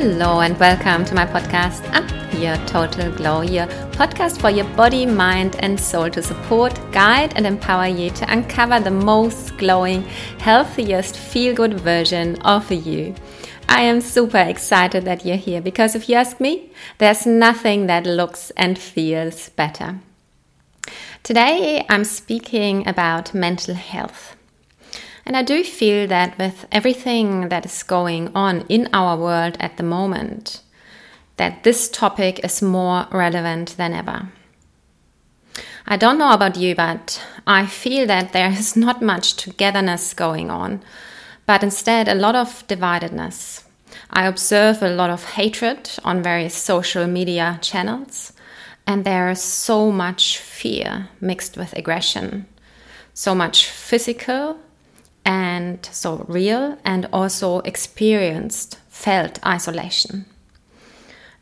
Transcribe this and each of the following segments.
Hello and welcome to my podcast Up Your Total Glow, your podcast for your body, mind, and soul to support, guide, and empower you to uncover the most glowing, healthiest, feel good version of you. I am super excited that you're here because if you ask me, there's nothing that looks and feels better. Today I'm speaking about mental health. And I do feel that with everything that is going on in our world at the moment, that this topic is more relevant than ever. I don't know about you, but I feel that there is not much togetherness going on, but instead a lot of dividedness. I observe a lot of hatred on various social media channels, and there is so much fear mixed with aggression, so much physical and so real and also experienced, felt isolation.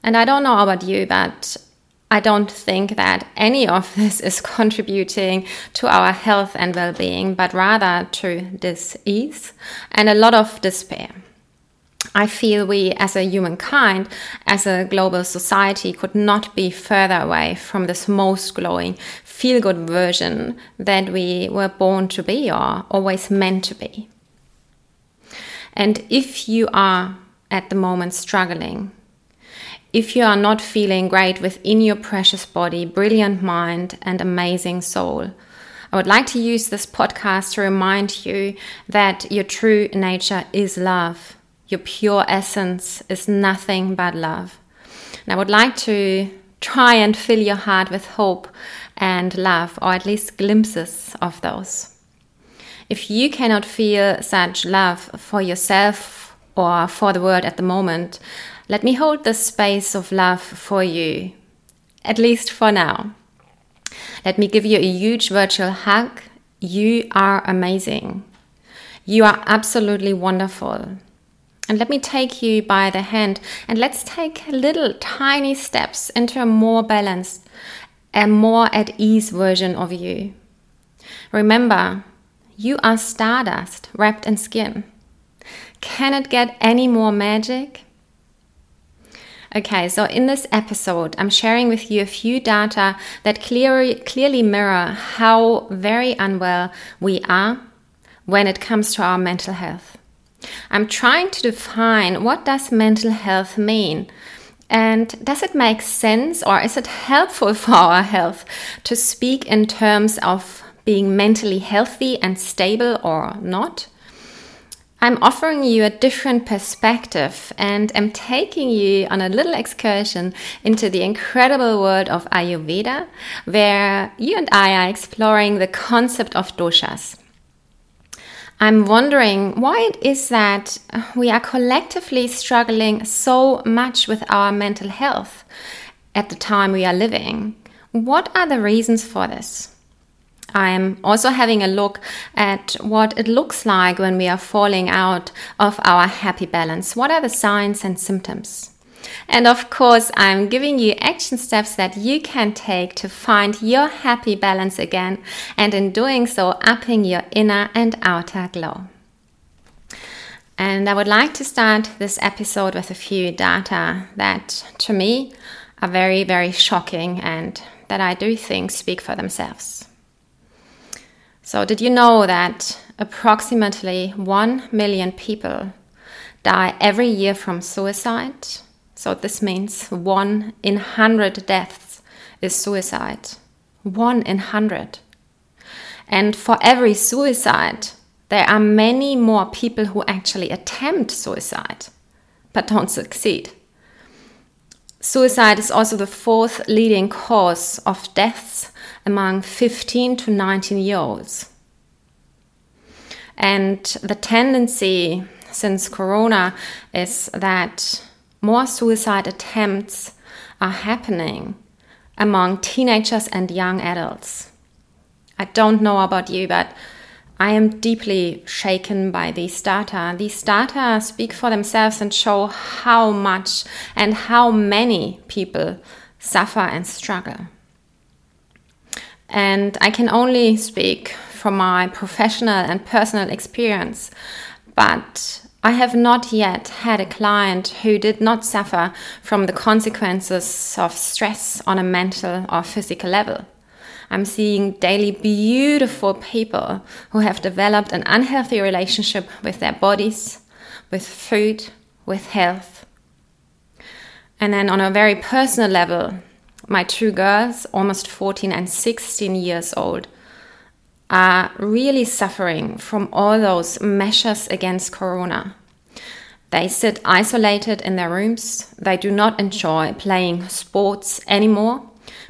And I don't know about you, but I don't think that any of this is contributing to our health and well being, but rather to dis-ease and a lot of despair. I feel we, as a humankind, as a global society, could not be further away from this most glowing, feel good version that we were born to be or always meant to be. And if you are at the moment struggling, if you are not feeling great within your precious body, brilliant mind, and amazing soul, I would like to use this podcast to remind you that your true nature is love your pure essence is nothing but love. And I would like to try and fill your heart with hope and love, or at least glimpses of those. If you cannot feel such love for yourself or for the world at the moment, let me hold the space of love for you, at least for now. Let me give you a huge virtual hug. You are amazing. You are absolutely wonderful. And let me take you by the hand and let's take little tiny steps into a more balanced, a more at ease version of you. Remember, you are stardust wrapped in skin. Can it get any more magic? Okay, so in this episode, I'm sharing with you a few data that clearly, clearly mirror how very unwell we are when it comes to our mental health. I'm trying to define what does mental health mean? And does it make sense or is it helpful for our health to speak in terms of being mentally healthy and stable or not? I'm offering you a different perspective and am taking you on a little excursion into the incredible world of Ayurveda, where you and I are exploring the concept of doshas. I'm wondering why it is that we are collectively struggling so much with our mental health at the time we are living. What are the reasons for this? I'm also having a look at what it looks like when we are falling out of our happy balance. What are the signs and symptoms? And of course, I'm giving you action steps that you can take to find your happy balance again, and in doing so, upping your inner and outer glow. And I would like to start this episode with a few data that, to me, are very, very shocking and that I do think speak for themselves. So, did you know that approximately 1 million people die every year from suicide? So this means one in 100 deaths is suicide. One in 100. And for every suicide, there are many more people who actually attempt suicide but don't succeed. Suicide is also the fourth leading cause of deaths among 15 to 19 year olds. And the tendency since Corona is that more suicide attempts are happening among teenagers and young adults. I don't know about you, but I am deeply shaken by these data. These data speak for themselves and show how much and how many people suffer and struggle. And I can only speak from my professional and personal experience, but I have not yet had a client who did not suffer from the consequences of stress on a mental or physical level. I'm seeing daily beautiful people who have developed an unhealthy relationship with their bodies, with food, with health. And then on a very personal level, my two girls, almost 14 and 16 years old, are really suffering from all those measures against corona. They sit isolated in their rooms. They do not enjoy playing sports anymore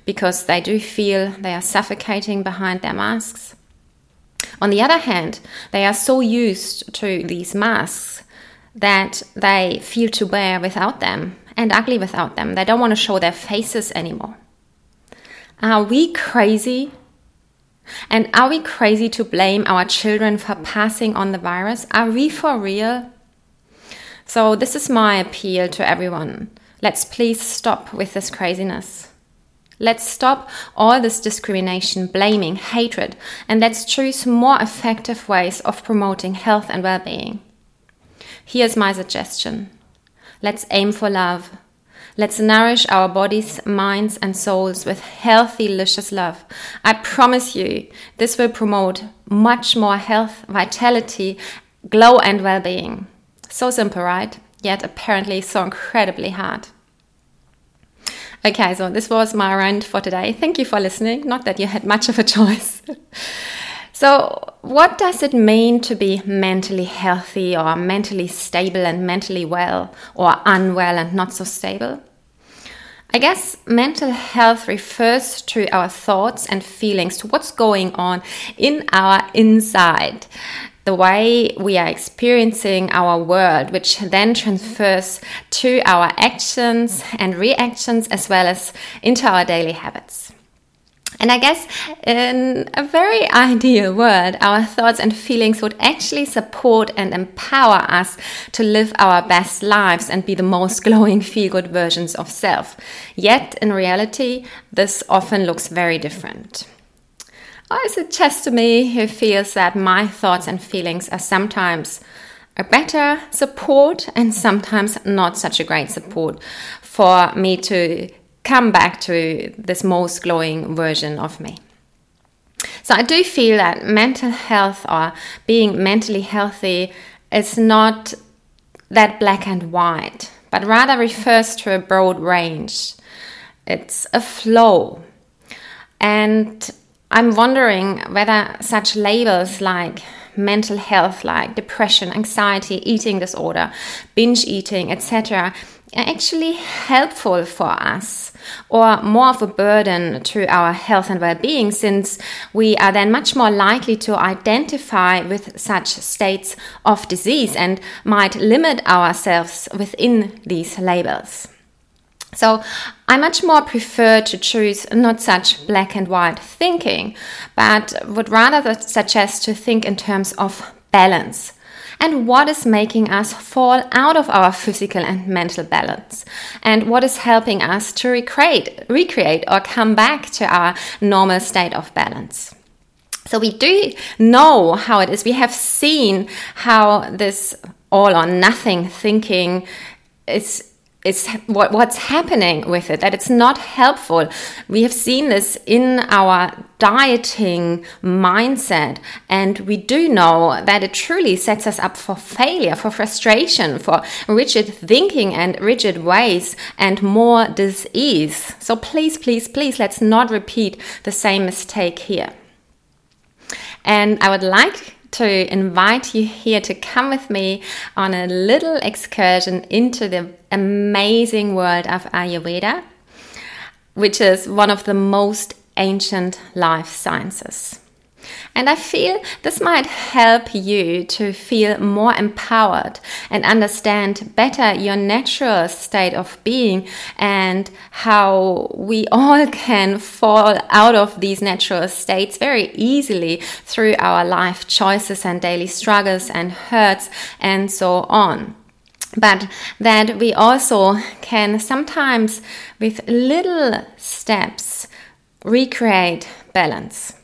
because they do feel they are suffocating behind their masks. On the other hand, they are so used to these masks that they feel to wear without them and ugly without them. They don't want to show their faces anymore. Are we crazy? And are we crazy to blame our children for passing on the virus? Are we for real? So, this is my appeal to everyone. Let's please stop with this craziness. Let's stop all this discrimination, blaming, hatred, and let's choose more effective ways of promoting health and well being. Here's my suggestion let's aim for love. Let's nourish our bodies, minds, and souls with healthy, delicious love. I promise you, this will promote much more health, vitality, glow, and well being. So simple, right? Yet apparently so incredibly hard. Okay, so this was my rant for today. Thank you for listening. Not that you had much of a choice. so, what does it mean to be mentally healthy or mentally stable and mentally well or unwell and not so stable? I guess mental health refers to our thoughts and feelings, to what's going on in our inside the way we are experiencing our world, which then transfers to our actions and reactions as well as into our daily habits. And I guess in a very ideal world, our thoughts and feelings would actually support and empower us to live our best lives and be the most glowing, feel good versions of self. Yet in reality, this often looks very different. I suggest to me who feels that my thoughts and feelings are sometimes a better support and sometimes not such a great support for me to come back to this most glowing version of me. So I do feel that mental health or being mentally healthy is not that black and white, but rather refers to a broad range. It's a flow. And I'm wondering whether such labels like mental health, like depression, anxiety, eating disorder, binge eating, etc., are actually helpful for us or more of a burden to our health and well being, since we are then much more likely to identify with such states of disease and might limit ourselves within these labels. So I much more prefer to choose not such black and white thinking, but would rather suggest to think in terms of balance and what is making us fall out of our physical and mental balance? And what is helping us to recreate recreate or come back to our normal state of balance? So we do know how it is. We have seen how this all or nothing thinking is it's what, what's happening with it, that it's not helpful. We have seen this in our dieting mindset, and we do know that it truly sets us up for failure, for frustration, for rigid thinking and rigid ways, and more disease. So please, please, please, let's not repeat the same mistake here. And I would like to invite you here to come with me on a little excursion into the amazing world of Ayurveda, which is one of the most ancient life sciences. And I feel this might help you to feel more empowered and understand better your natural state of being and how we all can fall out of these natural states very easily through our life choices and daily struggles and hurts and so on but that we also can sometimes, with little steps, recreate balance.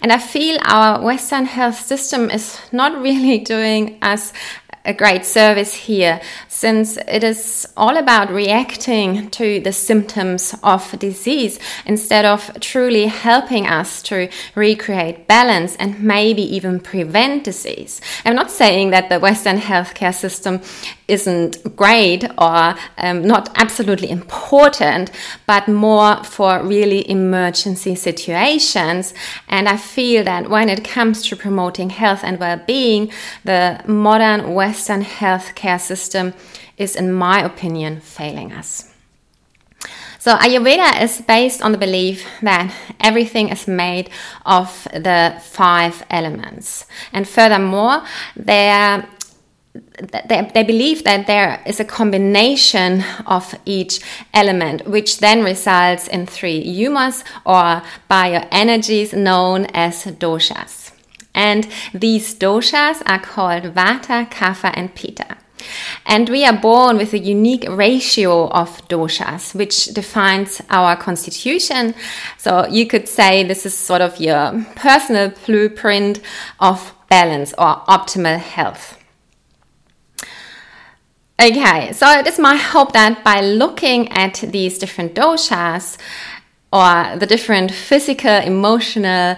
And I feel our Western health system is not really doing us a great service here since it is all about reacting to the symptoms of disease instead of truly helping us to recreate balance and maybe even prevent disease. I'm not saying that the Western healthcare system isn't great or um, not absolutely important, but more for really emergency situations. And I feel that when it comes to promoting health and well being, the modern Western healthcare system is, in my opinion, failing us. So, Ayurveda is based on the belief that everything is made of the five elements. And furthermore, there they, they believe that there is a combination of each element, which then results in three humors or bioenergies known as doshas. And these doshas are called vata, kapha, and pitta. And we are born with a unique ratio of doshas, which defines our constitution. So you could say this is sort of your personal blueprint of balance or optimal health. Okay, so it is my hope that by looking at these different doshas or the different physical, emotional,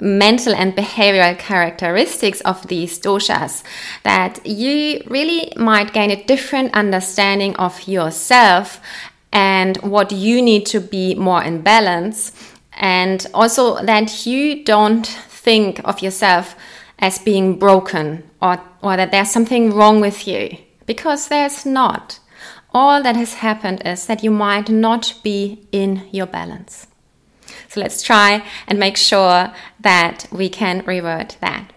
mental and behavioral characteristics of these doshas that you really might gain a different understanding of yourself and what you need to be more in balance. And also that you don't think of yourself as being broken or, or that there's something wrong with you because there's not. All that has happened is that you might not be in your balance. So let's try and make sure that we can revert that.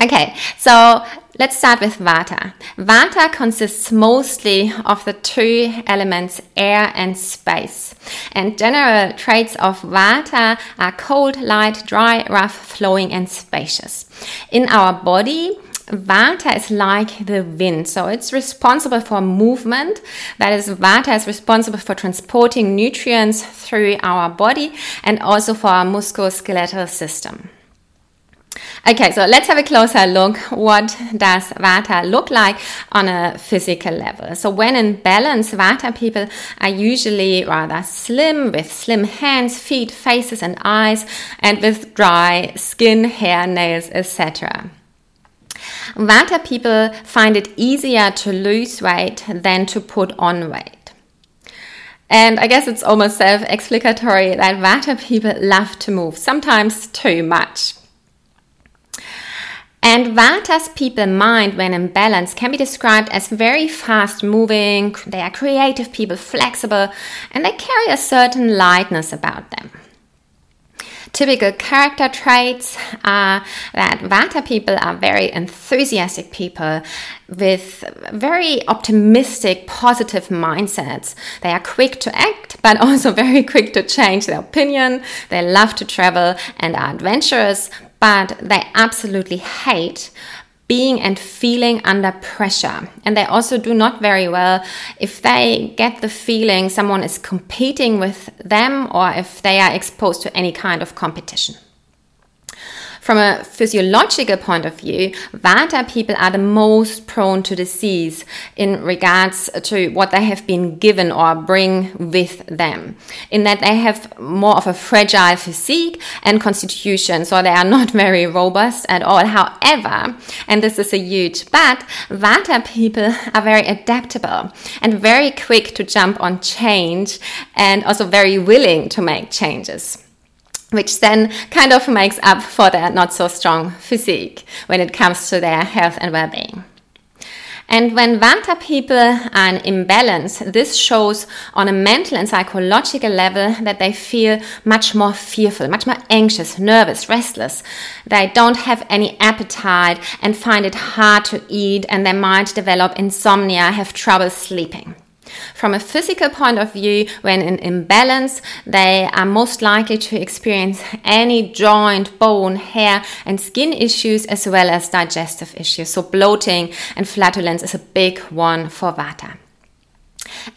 Okay, so let's start with Vata. Vata consists mostly of the two elements air and space. And general traits of Vata are cold, light, dry, rough, flowing, and spacious. In our body, Vata is like the wind, so it's responsible for movement. That is, Vata is responsible for transporting nutrients through our body and also for our musculoskeletal system. Okay, so let's have a closer look. What does Vata look like on a physical level? So when in balance, Vata people are usually rather slim with slim hands, feet, faces and eyes and with dry skin, hair, nails, etc. Vata people find it easier to lose weight than to put on weight. And I guess it's almost self explicatory that Vata people love to move, sometimes too much. And Vata's people mind, when in balance, can be described as very fast moving, they are creative people, flexible, and they carry a certain lightness about them. Typical character traits are that Vata people are very enthusiastic people with very optimistic, positive mindsets. They are quick to act, but also very quick to change their opinion. They love to travel and are adventurous, but they absolutely hate being and feeling under pressure. And they also do not very well if they get the feeling someone is competing with them or if they are exposed to any kind of competition. From a physiological point of view, Vata people are the most prone to disease in regards to what they have been given or bring with them, in that they have more of a fragile physique and constitution, so they are not very robust at all. However, and this is a huge but, Vata people are very adaptable and very quick to jump on change and also very willing to make changes which then kind of makes up for their not so strong physique when it comes to their health and well being. And when Vata people are in imbalance, this shows on a mental and psychological level that they feel much more fearful, much more anxious, nervous, restless. They don't have any appetite and find it hard to eat, and they might develop insomnia, have trouble sleeping. From a physical point of view, when in imbalance, they are most likely to experience any joint, bone, hair, and skin issues as well as digestive issues. So, bloating and flatulence is a big one for Vata.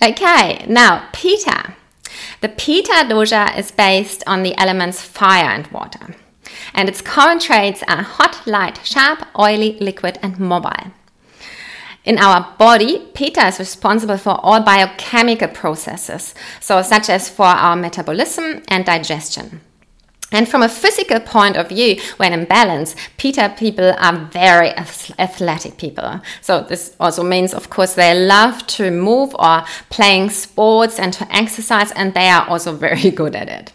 Okay, now Pitta. The Pitta dosha is based on the elements fire and water. And its common traits are hot, light, sharp, oily, liquid, and mobile. In our body, Pitta is responsible for all biochemical processes, so such as for our metabolism and digestion. And from a physical point of view, when in balance, Pitta people are very athletic people. So this also means, of course, they love to move or playing sports and to exercise, and they are also very good at it.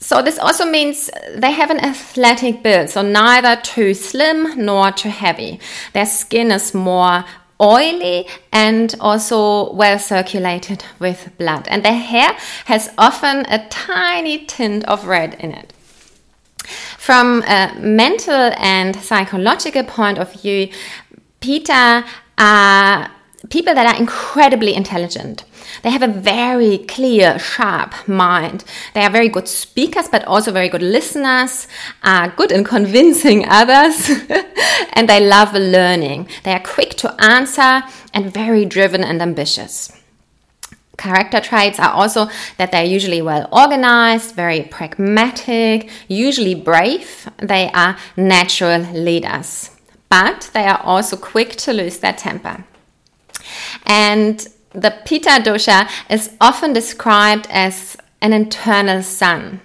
So this also means they have an athletic build, so neither too slim nor too heavy. Their skin is more oily and also well circulated with blood. And their hair has often a tiny tint of red in it. From a mental and psychological point of view, Pitta are people that are incredibly intelligent. They have a very clear, sharp mind. They are very good speakers, but also very good listeners, are good in convincing others, and they love learning. They are quick to answer and very driven and ambitious. Character traits are also that they're usually well organized, very pragmatic, usually brave. They are natural leaders, but they are also quick to lose their temper. And the Pitta dosha is often described as an internal sun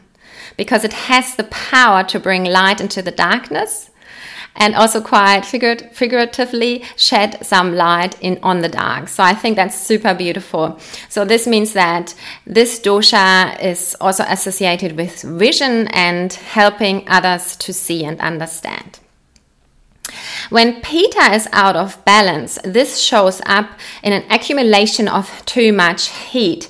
because it has the power to bring light into the darkness and also quite figuratively shed some light in on the dark. So I think that's super beautiful. So this means that this dosha is also associated with vision and helping others to see and understand. When Pitta is out of balance, this shows up in an accumulation of too much heat.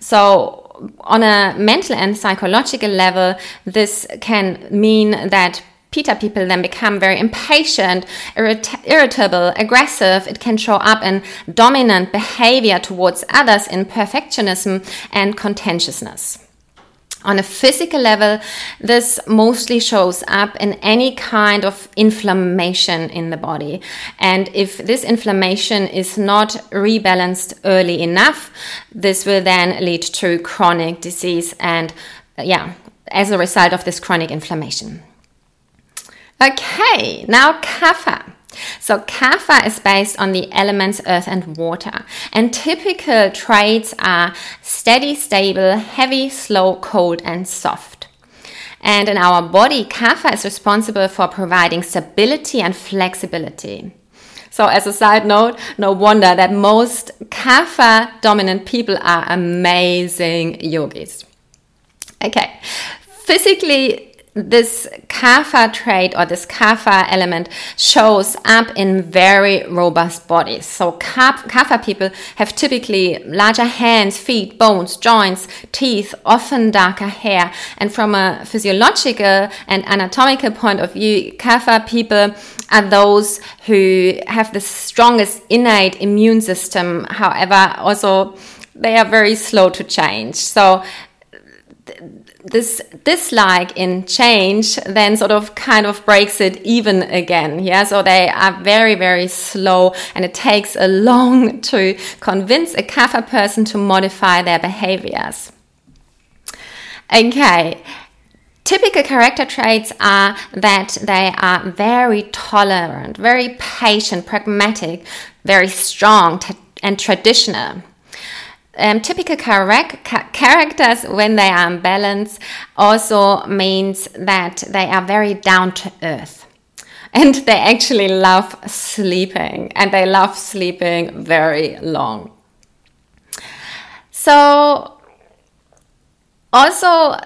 So, on a mental and psychological level, this can mean that Pitta people then become very impatient, irrit- irritable, aggressive. It can show up in dominant behavior towards others, in perfectionism and contentiousness. On a physical level, this mostly shows up in any kind of inflammation in the body. And if this inflammation is not rebalanced early enough, this will then lead to chronic disease and, yeah, as a result of this chronic inflammation. Okay, now kapha. So kapha is based on the elements earth and water. And typical traits are steady, stable, heavy, slow, cold, and soft. And in our body, kapha is responsible for providing stability and flexibility. So, as a side note, no wonder that most kapha dominant people are amazing yogis. Okay, physically, this kapha trait or this kapha element shows up in very robust bodies. So kapha people have typically larger hands, feet, bones, joints, teeth, often darker hair. And from a physiological and anatomical point of view, kapha people are those who have the strongest innate immune system. However, also they are very slow to change. So this dislike in change then sort of kind of breaks it even again yeah so they are very very slow and it takes a long to convince a kapha person to modify their behaviors okay Typical character traits are that they are very tolerant, very patient, pragmatic, very strong and traditional. Um, typical characters, when they are in balance, also means that they are very down to earth. And they actually love sleeping, and they love sleeping very long. So, also,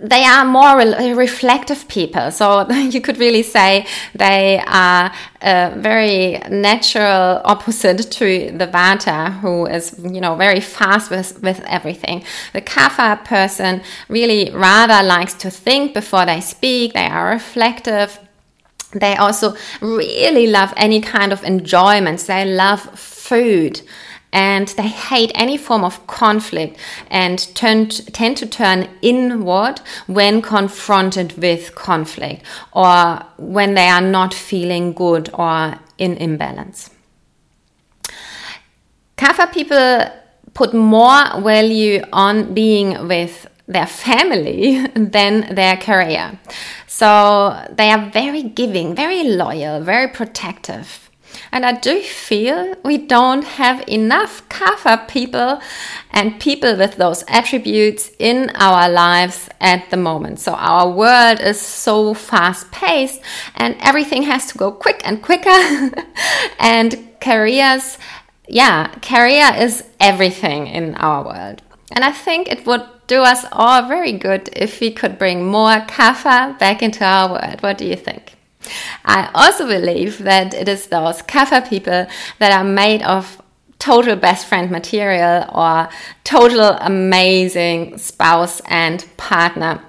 they are more re reflective people. So you could really say they are a very natural opposite to the Vata, who is, you know, very fast with, with everything. The Kapha person really rather likes to think before they speak. They are reflective. They also really love any kind of enjoyments. They love food and they hate any form of conflict and turn, tend to turn inward when confronted with conflict or when they are not feeling good or in imbalance. Kapha people put more value on being with their family than their career. So they are very giving, very loyal, very protective. And I do feel we don't have enough Kapha people and people with those attributes in our lives at the moment. So our world is so fast paced and everything has to go quick and quicker. and careers, yeah, career is everything in our world. And I think it would do us all very good if we could bring more Kapha back into our world. What do you think? I also believe that it is those Kapha people that are made of total best friend material or total amazing spouse and partner.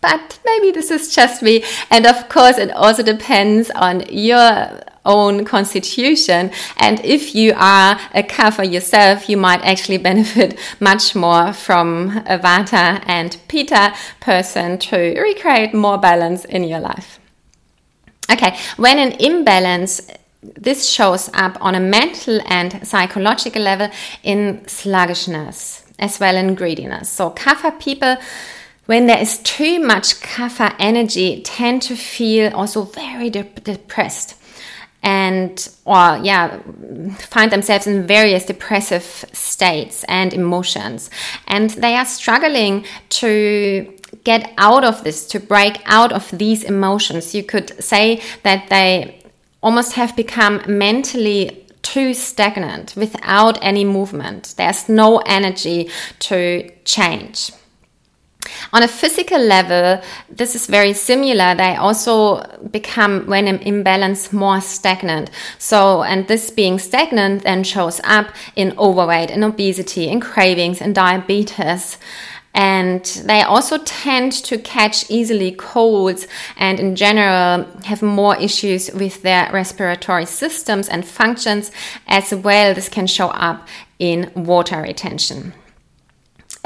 But maybe this is just me. And of course, it also depends on your own constitution. And if you are a Kapha yourself, you might actually benefit much more from a Vata and Pitta person to recreate more balance in your life. Okay, when an imbalance this shows up on a mental and psychological level in sluggishness as well in greediness. So kapha people when there is too much kapha energy tend to feel also very de depressed and or yeah find themselves in various depressive states and emotions and they are struggling to get out of this, to break out of these emotions. You could say that they almost have become mentally too stagnant without any movement. There's no energy to change. On a physical level, this is very similar. They also become, when in imbalance, more stagnant. So, and this being stagnant then shows up in overweight, in obesity, in cravings, in diabetes and they also tend to catch easily colds and in general have more issues with their respiratory systems and functions as well this can show up in water retention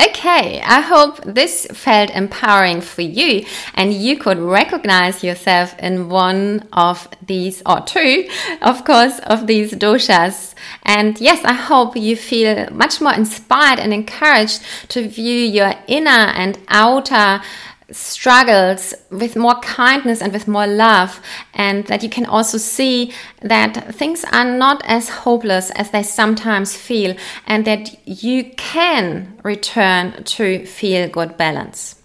Okay, I hope this felt empowering for you and you could recognize yourself in one of these, or two, of course, of these doshas. And yes, I hope you feel much more inspired and encouraged to view your inner and outer struggles with more kindness and with more love, and that you can also see that things are not as hopeless as they sometimes feel, and that you can return to feel good balance.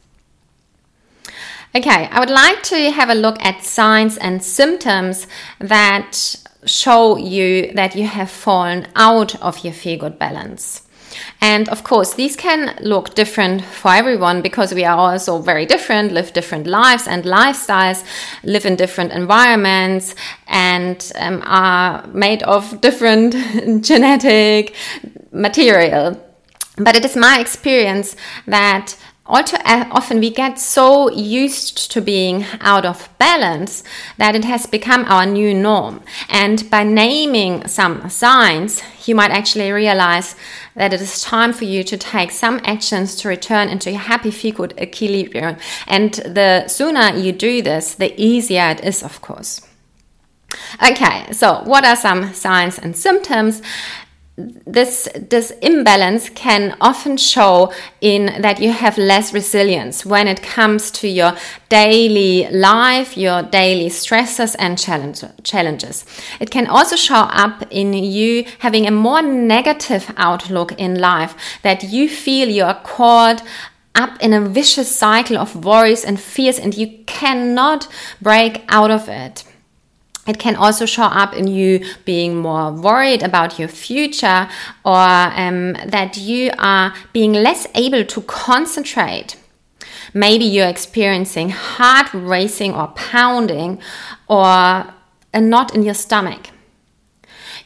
Okay, I would like to have a look at signs and symptoms that show you that you have fallen out of your feel good balance. And of course, these can look different for everyone because we are also very different, live different lives and lifestyles, live in different environments, and um, are made of different genetic material. But it is my experience that all too often we get so used to being out of balance that it has become our new norm. And by naming some signs, you might actually realize that it is time for you to take some actions to return into a happy, good equilibrium. And the sooner you do this, the easier it is, of course. Okay, so what are some signs and symptoms? This this imbalance can often show in that you have less resilience when it comes to your daily life, your daily stresses and challenge, challenges. It can also show up in you having a more negative outlook in life that you feel you are caught up in a vicious cycle of worries and fears and you cannot break out of it. It can also show up in you being more worried about your future or um, that you are being less able to concentrate. Maybe you're experiencing heart racing or pounding or a knot in your stomach.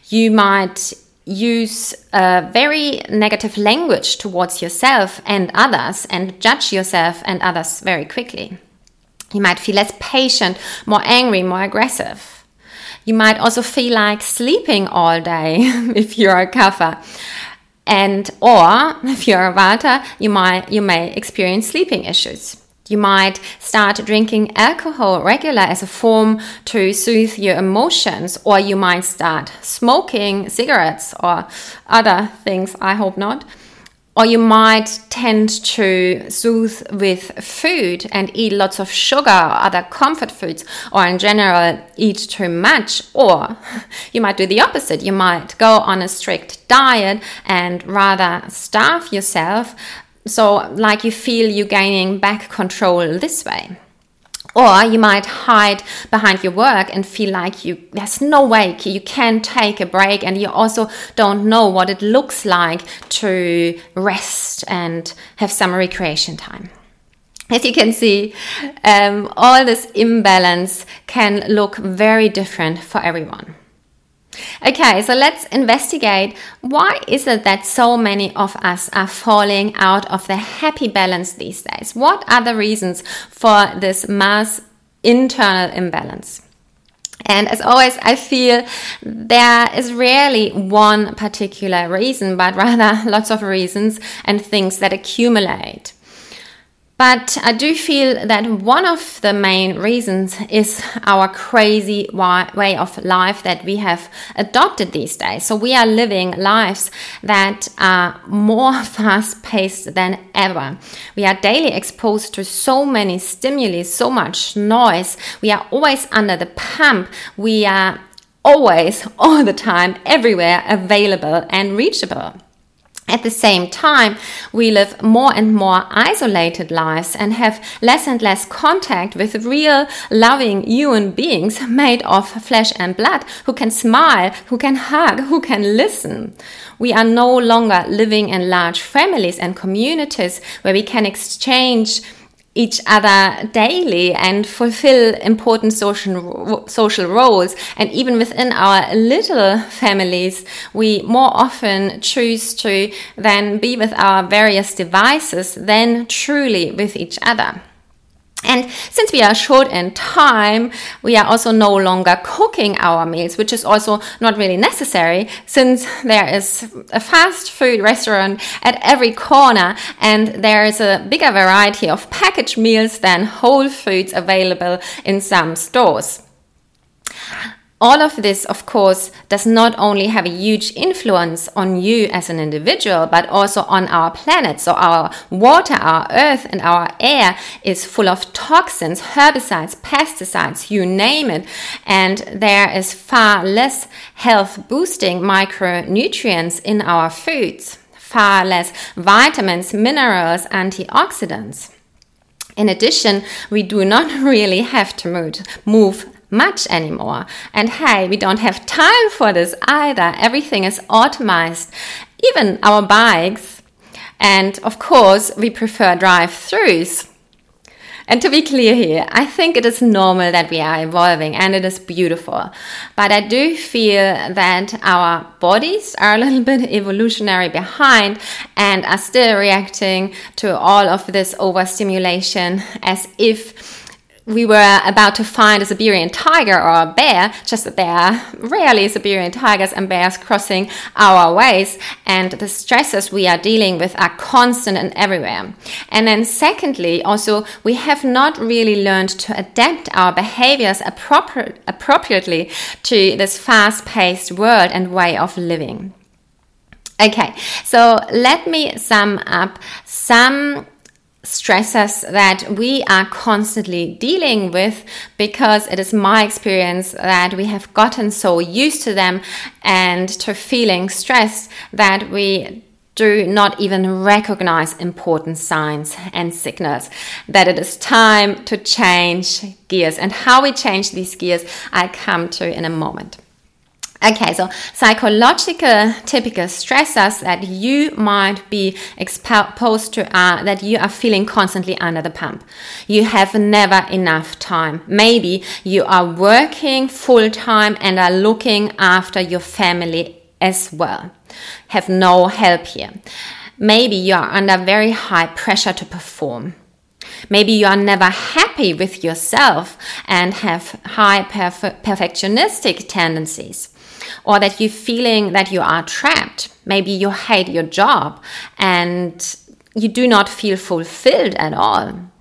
You might use very negative language towards yourself and others and judge yourself and others very quickly. You might feel less patient, more angry, more aggressive. You might also feel like sleeping all day if you're a kapha. And or if you're a vata, you might you may experience sleeping issues. You might start drinking alcohol regular as a form to soothe your emotions, or you might start smoking cigarettes or other things, I hope not, or you might tend to soothe with food and eat lots of sugar or other comfort foods, or in general, eat too much. Or you might do the opposite. You might go on a strict diet and rather starve yourself. So, like you feel you're gaining back control this way. Or you might hide behind your work and feel like you there's no way you can take a break and you also don't know what it looks like to rest and have some recreation time. As you can see, um, all this imbalance can look very different for everyone. Okay, so let's investigate why is it that so many of us are falling out of the happy balance these days? What are the reasons for this mass internal imbalance? And as always, I feel there is rarely one particular reason, but rather lots of reasons and things that accumulate. But I do feel that one of the main reasons is our crazy way of life that we have adopted these days. So we are living lives that are more fast paced than ever. We are daily exposed to so many stimuli, so much noise. We are always under the pump. We are always, all the time, everywhere available and reachable. At the same time, we live more and more isolated lives and have less and less contact with real, loving human beings made of flesh and blood who can smile, who can hug, who can listen. We are no longer living in large families and communities where we can exchange each other daily and fulfill important social social roles. And even within our little families we more often choose to then be with our various devices than truly with each other and since we are short in time, we are also no longer cooking our meals, which is also not really necessary since there is a fast food restaurant at every corner and there is a bigger variety of packaged meals than whole foods available in some stores all of this, of course, does not only have a huge influence on you as an individual, but also on our planet. So our water, our earth, and our air is full of toxins, herbicides, pesticides, you name it. And there is far less health boosting micronutrients in our foods, far less vitamins, minerals, antioxidants. In addition, we do not really have to move, move much anymore. And hey, we don't have time for this either. Everything is automized, even our bikes. And of course, we prefer drive throughs. And to be clear here, I think it is normal that we are evolving and it is beautiful. But I do feel that our bodies are a little bit evolutionary behind and are still reacting to all of this overstimulation as if we were about to find a Siberian tiger or a bear, just a bear, rarely Siberian tigers and bears crossing our ways, and the stresses we are dealing with are constant and everywhere. And then, secondly, also, we have not really learned to adapt our behaviors appropriately to this fast paced world and way of living. Okay, so let me sum up some stressors that we are constantly dealing with because it is my experience that we have gotten so used to them and to feeling stressed that we do not even recognize important signs and signals that it is time to change gears and how we change these gears I come to in a moment. Okay, so psychological typical stressors that you might be exposed to are that you are feeling constantly under the pump. You have never enough time. Maybe you are working full time and are looking after your family as well. Have no help here. Maybe you are under very high pressure to perform. Maybe you are never happy with yourself and have high perf- perfectionistic tendencies or that you're feeling that you are trapped. Maybe you hate your job and you do not feel fulfilled at all.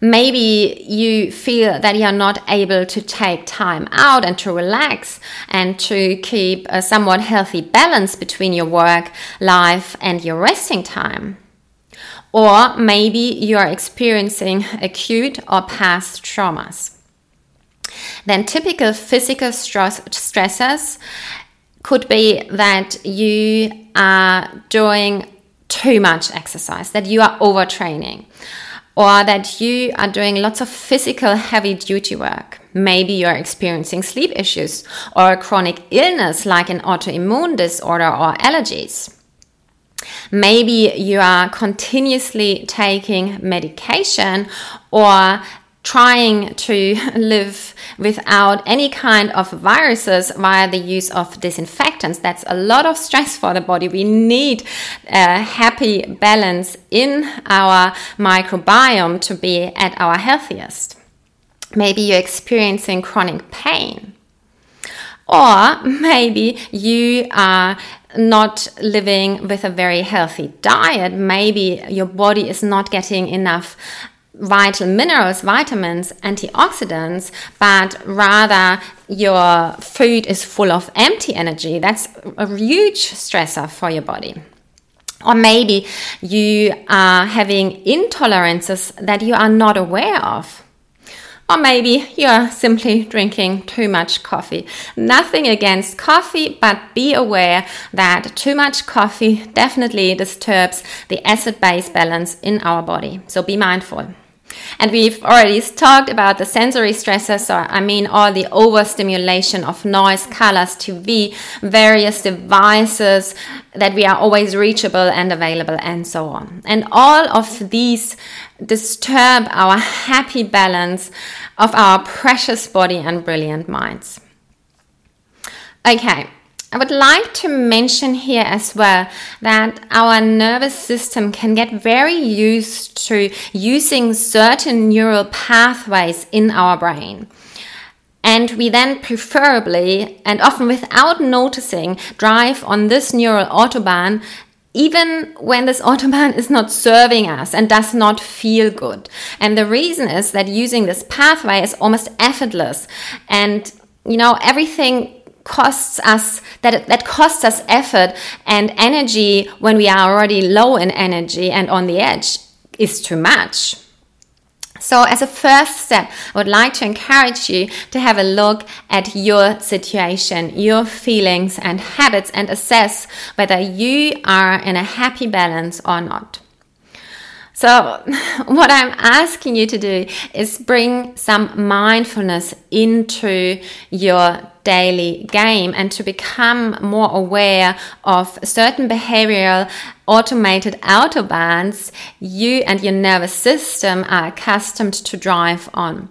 Maybe you feel that you're not able to take time out and to relax and to keep a somewhat healthy balance between your work life and your resting time. Or maybe you are experiencing acute or past traumas. Then, typical physical stress, stressors could be that you are doing too much exercise, that you are overtraining or that you are doing lots of physical heavy duty work. Maybe you're experiencing sleep issues or a chronic illness like an autoimmune disorder or allergies. Maybe you are continuously taking medication or trying to live without any kind of viruses via the use of disinfectants. That's a lot of stress for the body. We need a happy balance in our microbiome to be at our healthiest. Maybe you're experiencing chronic pain. Or maybe you are not living with a very healthy diet. Maybe your body is not getting enough vital minerals, vitamins, antioxidants, but rather your food is full of empty energy. That's a huge stressor for your body. Or maybe you are having intolerances that you are not aware of. Or maybe you're simply drinking too much coffee. Nothing against coffee, but be aware that too much coffee definitely disturbs the acid base balance in our body. So be mindful. And we've already talked about the sensory stressors, so I mean all the overstimulation of noise, colors, TV, various devices that we are always reachable and available, and so on. And all of these disturb our happy balance of our precious body and brilliant minds. Okay, I would like to mention here as well that our nervous system can get very used to using certain neural pathways in our brain. And we then preferably, and often without noticing, drive on this neural autobahn even when this autobahn is not serving us and does not feel good. And the reason is that using this pathway is almost effortless. And, you know, everything costs us that that costs us effort and energy when we are already low in energy and on the edge is too much. So, as a first step, I would like to encourage you to have a look at your situation, your feelings and habits, and assess whether you are in a happy balance or not. So, what I'm asking you to do is bring some mindfulness into your daily game and to become more aware of certain behavioral automated autobahns you and your nervous system are accustomed to drive on.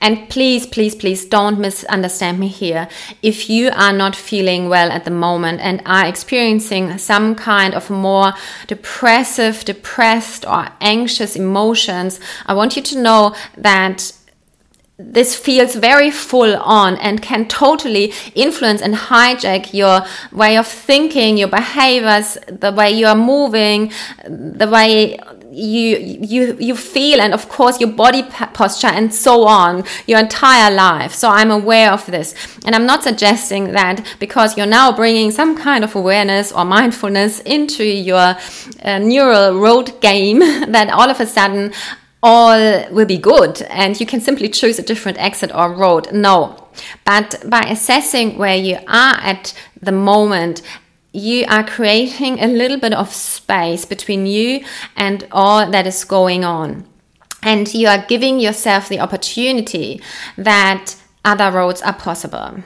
And please, please, please don't misunderstand me here. If you are not feeling well at the moment and are experiencing some kind of more depressive, depressed, or anxious emotions, I want you to know that this feels very full on and can totally influence and hijack your way of thinking, your behaviors, the way you are moving, the way you you you feel and of course your body posture and so on your entire life so i'm aware of this and i'm not suggesting that because you're now bringing some kind of awareness or mindfulness into your uh, neural road game that all of a sudden all will be good and you can simply choose a different exit or road. No. But by assessing where you are at the moment, you are creating a little bit of space between you and all that is going on. And you are giving yourself the opportunity that other roads are possible.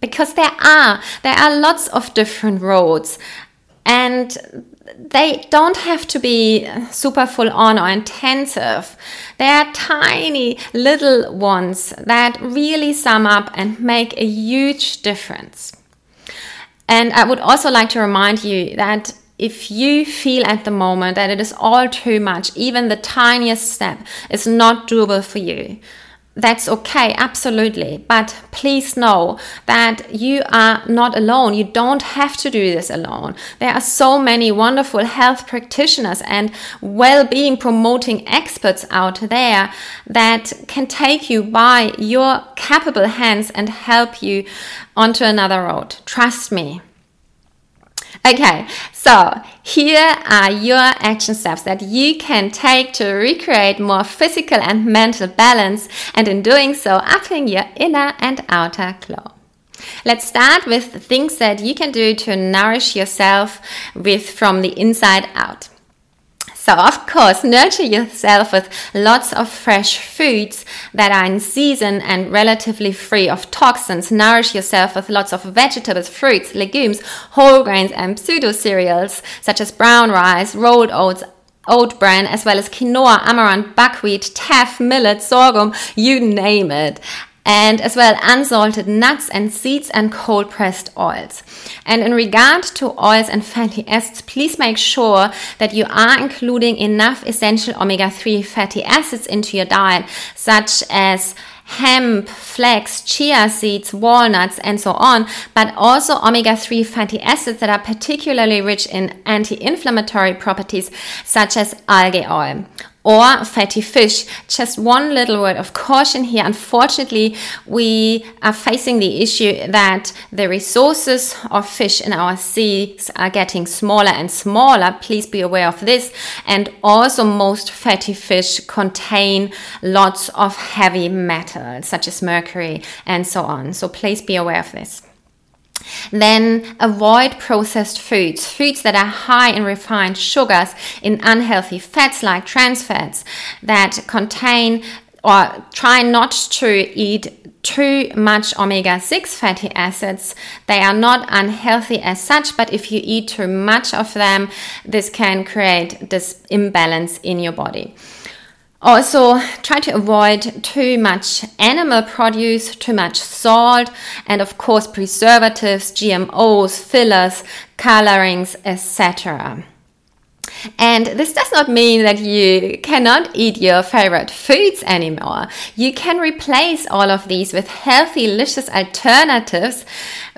Because there are, there are lots of different roads and they don't have to be super full on or intensive. They are tiny little ones that really sum up and make a huge difference. And I would also like to remind you that if you feel at the moment that it is all too much, even the tiniest step is not doable for you, that's okay, absolutely. But please know that you are not alone. You don't have to do this alone. There are so many wonderful health practitioners and well being promoting experts out there that can take you by your capable hands and help you onto another road. Trust me. Okay, so here are your action steps that you can take to recreate more physical and mental balance, and in doing so, upping your inner and outer glow. Let's start with things that you can do to nourish yourself with from the inside out. So, of course, nurture yourself with lots of fresh foods that are in season and relatively free of toxins. Nourish yourself with lots of vegetables, fruits, legumes, whole grains, and pseudo cereals such as brown rice, rolled oats, oat bran, as well as quinoa, amaranth, buckwheat, teff, millet, sorghum, you name it and as well unsalted nuts and seeds and cold pressed oils. And in regard to oils and fatty acids, please make sure that you are including enough essential omega 3 fatty acids into your diet, such as hemp, flax, chia seeds, walnuts, and so on, but also omega 3 fatty acids that are particularly rich in anti inflammatory properties, such as algae oil or fatty fish. Just one little word of caution here. Unfortunately, we are facing the issue that the resources of fish in our seas are getting smaller and smaller. Please be aware of this. And also, most fatty fish contain lots of heavy metals, such as mercury and so on. So, please be aware of this. Then avoid processed foods, foods that are high in refined sugars, in unhealthy fats like trans fats that contain or try not to eat too much omega 6 fatty acids. They are not unhealthy as such, but if you eat too much of them, this can create this imbalance in your body. Also, try to avoid too much animal produce, too much salt, and of course, preservatives, GMOs, fillers, colorings, etc. And this does not mean that you cannot eat your favorite foods anymore. You can replace all of these with healthy, delicious alternatives,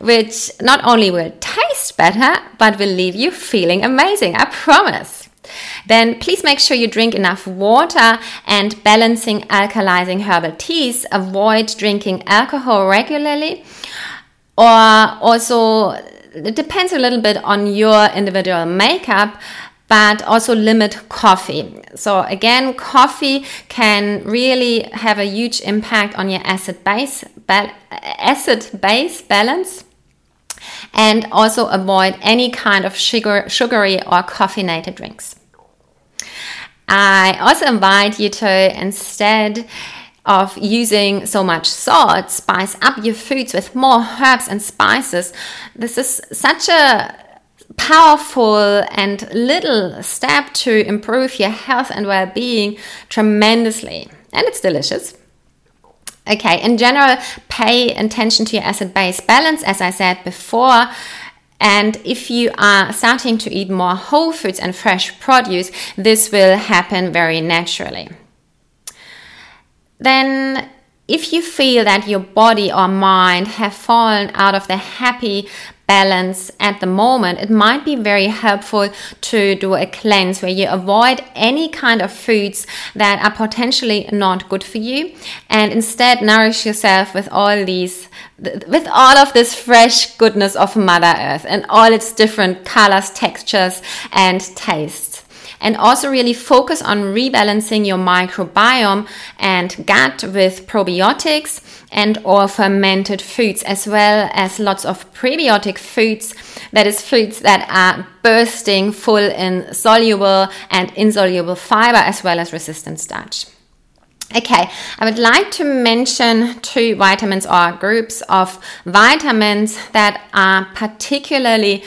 which not only will taste better, but will leave you feeling amazing. I promise. Then please make sure you drink enough water and balancing alkalizing herbal teas. Avoid drinking alcohol regularly. Or also, it depends a little bit on your individual makeup but also limit coffee. So again, coffee can really have a huge impact on your acid base acid base balance and also avoid any kind of sugar, sugary or caffeinated drinks. I also invite you to instead of using so much salt, spice up your foods with more herbs and spices. This is such a powerful and little step to improve your health and well being tremendously. And it's delicious. Okay, in general, pay attention to your acid base balance, as I said before. And if you are starting to eat more whole foods and fresh produce, this will happen very naturally. Then if you feel that your body or mind have fallen out of the happy balance at the moment, it might be very helpful to do a cleanse where you avoid any kind of foods that are potentially not good for you and instead nourish yourself with all these with all of this fresh goodness of Mother Earth and all its different colors, textures, and tastes. And also really focus on rebalancing your microbiome and gut with probiotics and or fermented foods as well as lots of prebiotic foods. That is foods that are bursting full in soluble and insoluble fiber as well as resistant starch. Okay, I would like to mention two vitamins or groups of vitamins that are particularly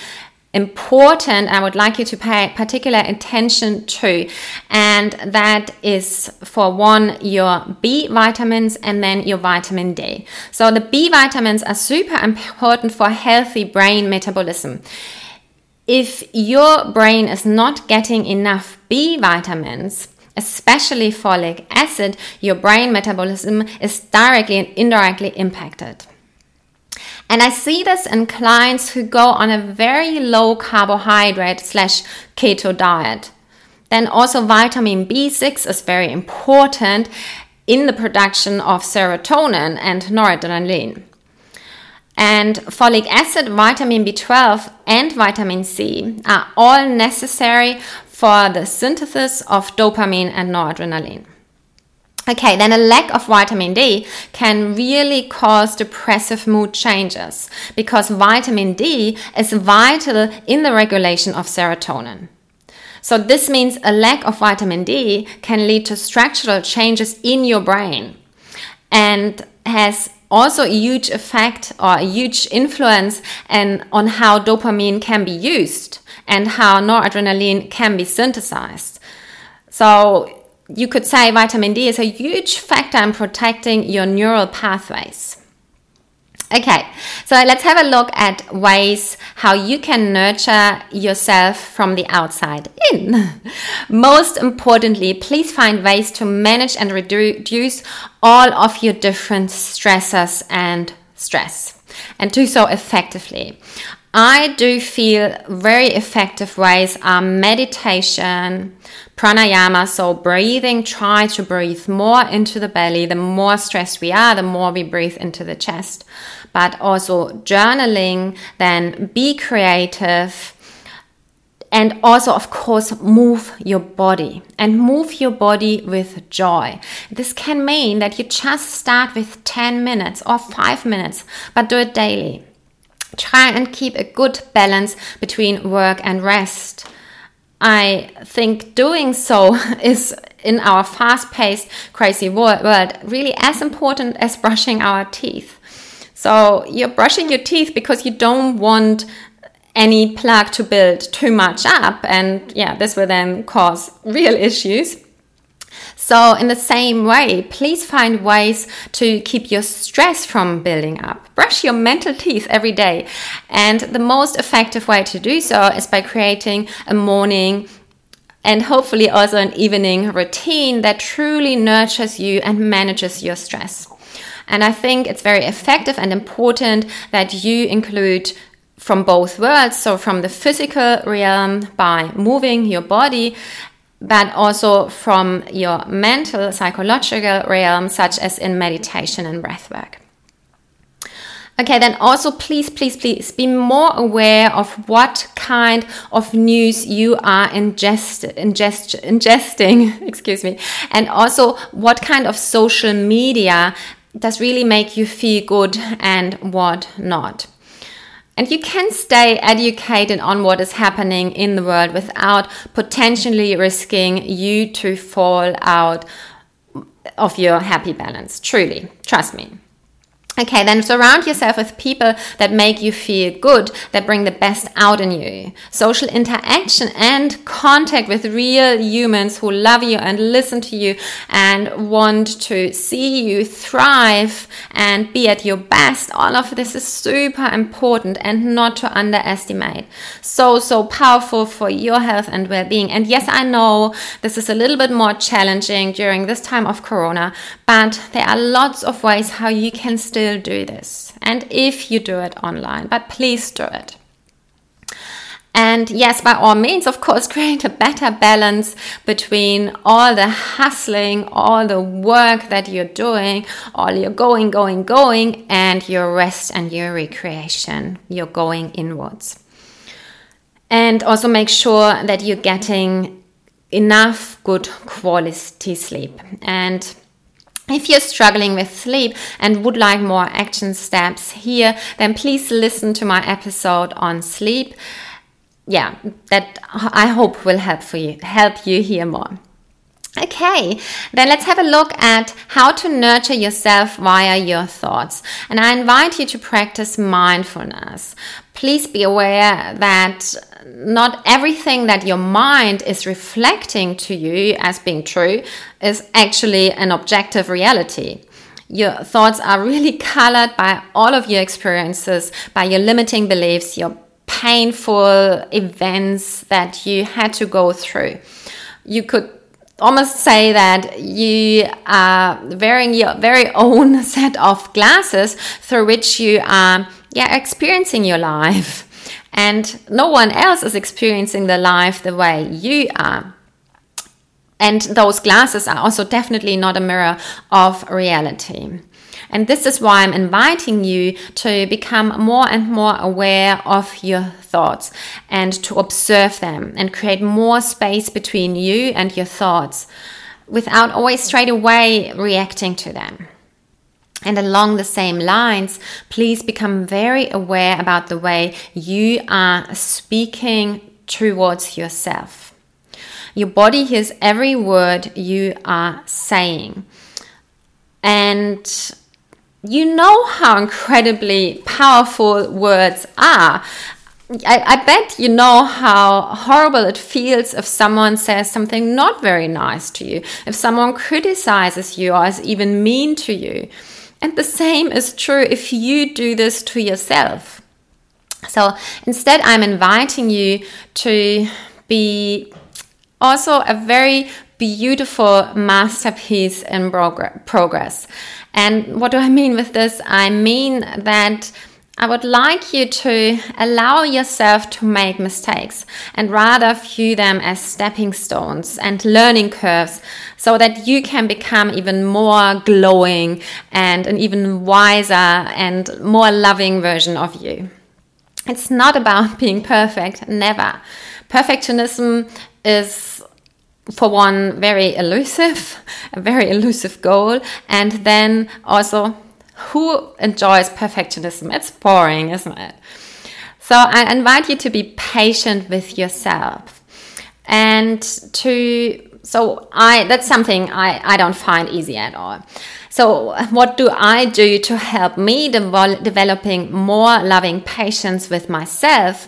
important I would like you to pay particular attention to and that is for one your B vitamins and then your vitamin D. So the B vitamins are super important for healthy brain metabolism. If your brain is not getting enough B vitamins, especially folic acid, your brain metabolism is directly and indirectly impacted. And I see this in clients who go on a very low carbohydrate slash keto diet. Then also vitamin B6 is very important in the production of serotonin and noradrenaline. And folic acid, vitamin B12, and vitamin C are all necessary for the synthesis of dopamine and noradrenaline. Okay, then a lack of vitamin D can really cause depressive mood changes because vitamin D is vital in the regulation of serotonin. So, this means a lack of vitamin D can lead to structural changes in your brain and has also a huge effect or a huge influence and on how dopamine can be used and how noradrenaline can be synthesized. So, you could say vitamin D is a huge factor in protecting your neural pathways. Okay, so let's have a look at ways how you can nurture yourself from the outside in. Most importantly, please find ways to manage and reduce all of your different stressors and stress and do so effectively. I do feel very effective ways are meditation, pranayama, so breathing, try to breathe more into the belly. The more stressed we are, the more we breathe into the chest. But also journaling, then be creative. And also, of course, move your body and move your body with joy. This can mean that you just start with 10 minutes or 5 minutes, but do it daily try and keep a good balance between work and rest. I think doing so is in our fast paced, crazy world really as important as brushing our teeth. So you're brushing your teeth because you don't want any plaque to build too much up, and yeah, this will then cause real issues. So, in the same way, please find ways to keep your stress from building up. Brush your mental teeth every day. And the most effective way to do so is by creating a morning and hopefully also an evening routine that truly nurtures you and manages your stress. And I think it's very effective and important that you include from both worlds, so from the physical realm by moving your body but also from your mental, psychological realm, such as in meditation and breathwork. Okay, then also please, please, please be more aware of what kind of news you are ingest, ingest, ingesting, excuse me, and also what kind of social media does really make you feel good and what not. And you can stay educated on what is happening in the world without potentially risking you to fall out of your happy balance. Truly, trust me. Okay, then surround yourself with people that make you feel good, that bring the best out in you. Social interaction and contact with real humans who love you and listen to you and want to see you thrive and be at your best. All of this is super important and not to underestimate. So, so powerful for your health and well being. And yes, I know this is a little bit more challenging during this time of Corona, but there are lots of ways how you can still still do this. And if you do it online, but please do it. And yes, by all means, of course, create a better balance between all the hustling, all the work that you're doing, all your going, going, going, and your rest and your recreation. You're going inwards. And also make sure that you're getting enough good quality sleep. And if you're struggling with sleep and would like more action steps here, then please listen to my episode on sleep. Yeah, that I hope will help for you, help you hear more. Okay, then let's have a look at how to nurture yourself via your thoughts. And I invite you to practice mindfulness. Please be aware that not everything that your mind is reflecting to you as being true is actually an objective reality. Your thoughts are really colored by all of your experiences, by your limiting beliefs, your painful events that you had to go through. You could almost say that you are wearing your very own set of glasses through which you are yeah experiencing your life. And no one else is experiencing the life the way you are. And those glasses are also definitely not a mirror of reality and this is why I'm inviting you to become more and more aware of your thoughts and to observe them and create more space between you and your thoughts without always straight away reacting to them. And along the same lines, please become very aware about the way you are speaking towards yourself. Your body hears every word you are saying. And you know how incredibly powerful words are. I, I, bet you know how horrible it feels if someone says something not very nice to you, if someone criticizes you or is even mean to you. And the same is true if you do this to yourself. So instead, I'm inviting you to be also a very beautiful masterpiece in progress. And what do I mean with this? I mean that I would like you to allow yourself to make mistakes and rather view them as stepping stones and learning curves so that you can become even more glowing and an even wiser and more loving version of you. It's not about being perfect, never. Perfectionism is for one, very elusive, a very elusive goal, and then also who enjoys perfectionism? It's boring, isn't it? So I invite you to be patient with yourself and to so I that's something I, I don't find easy at all. So what do I do to help me developing more loving patience with myself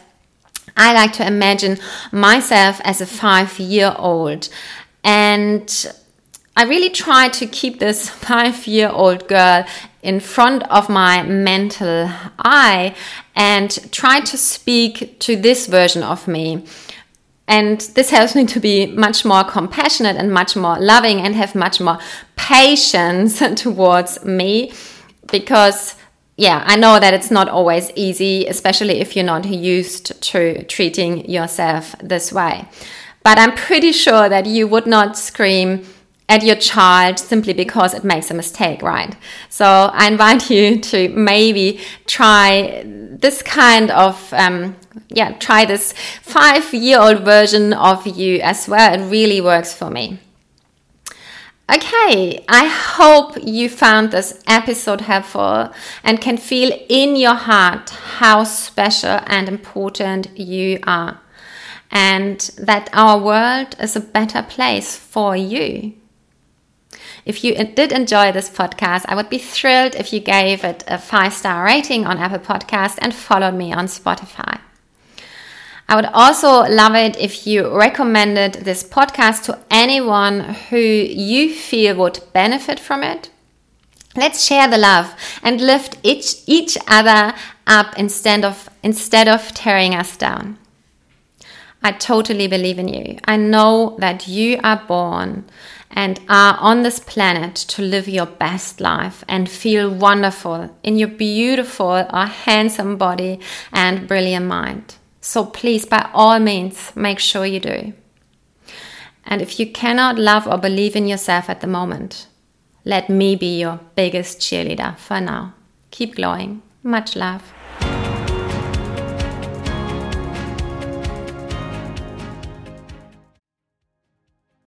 I like to imagine myself as a five year old. And I really try to keep this five year old girl in front of my mental eye and try to speak to this version of me. And this helps me to be much more compassionate and much more loving and have much more patience towards me because yeah, I know that it's not always easy, especially if you're not used to treating yourself this way. But I'm pretty sure that you would not scream at your child simply because it makes a mistake, right? So I invite you to maybe try this kind of, um, yeah, try this five year old version of you as well. It really works for me. Okay, I hope you found this episode helpful and can feel in your heart how special and important you are, and that our world is a better place for you. If you did enjoy this podcast, I would be thrilled if you gave it a five star rating on Apple Podcast and followed me on Spotify. I would also love it if you recommended this podcast to anyone who you feel would benefit from it. Let's share the love and lift each, each other up instead of, instead of tearing us down. I totally believe in you. I know that you are born and are on this planet to live your best life and feel wonderful in your beautiful or handsome body and brilliant mind. So please, by all means, make sure you do. And if you cannot love or believe in yourself at the moment, let me be your biggest cheerleader for now. Keep glowing. Much love.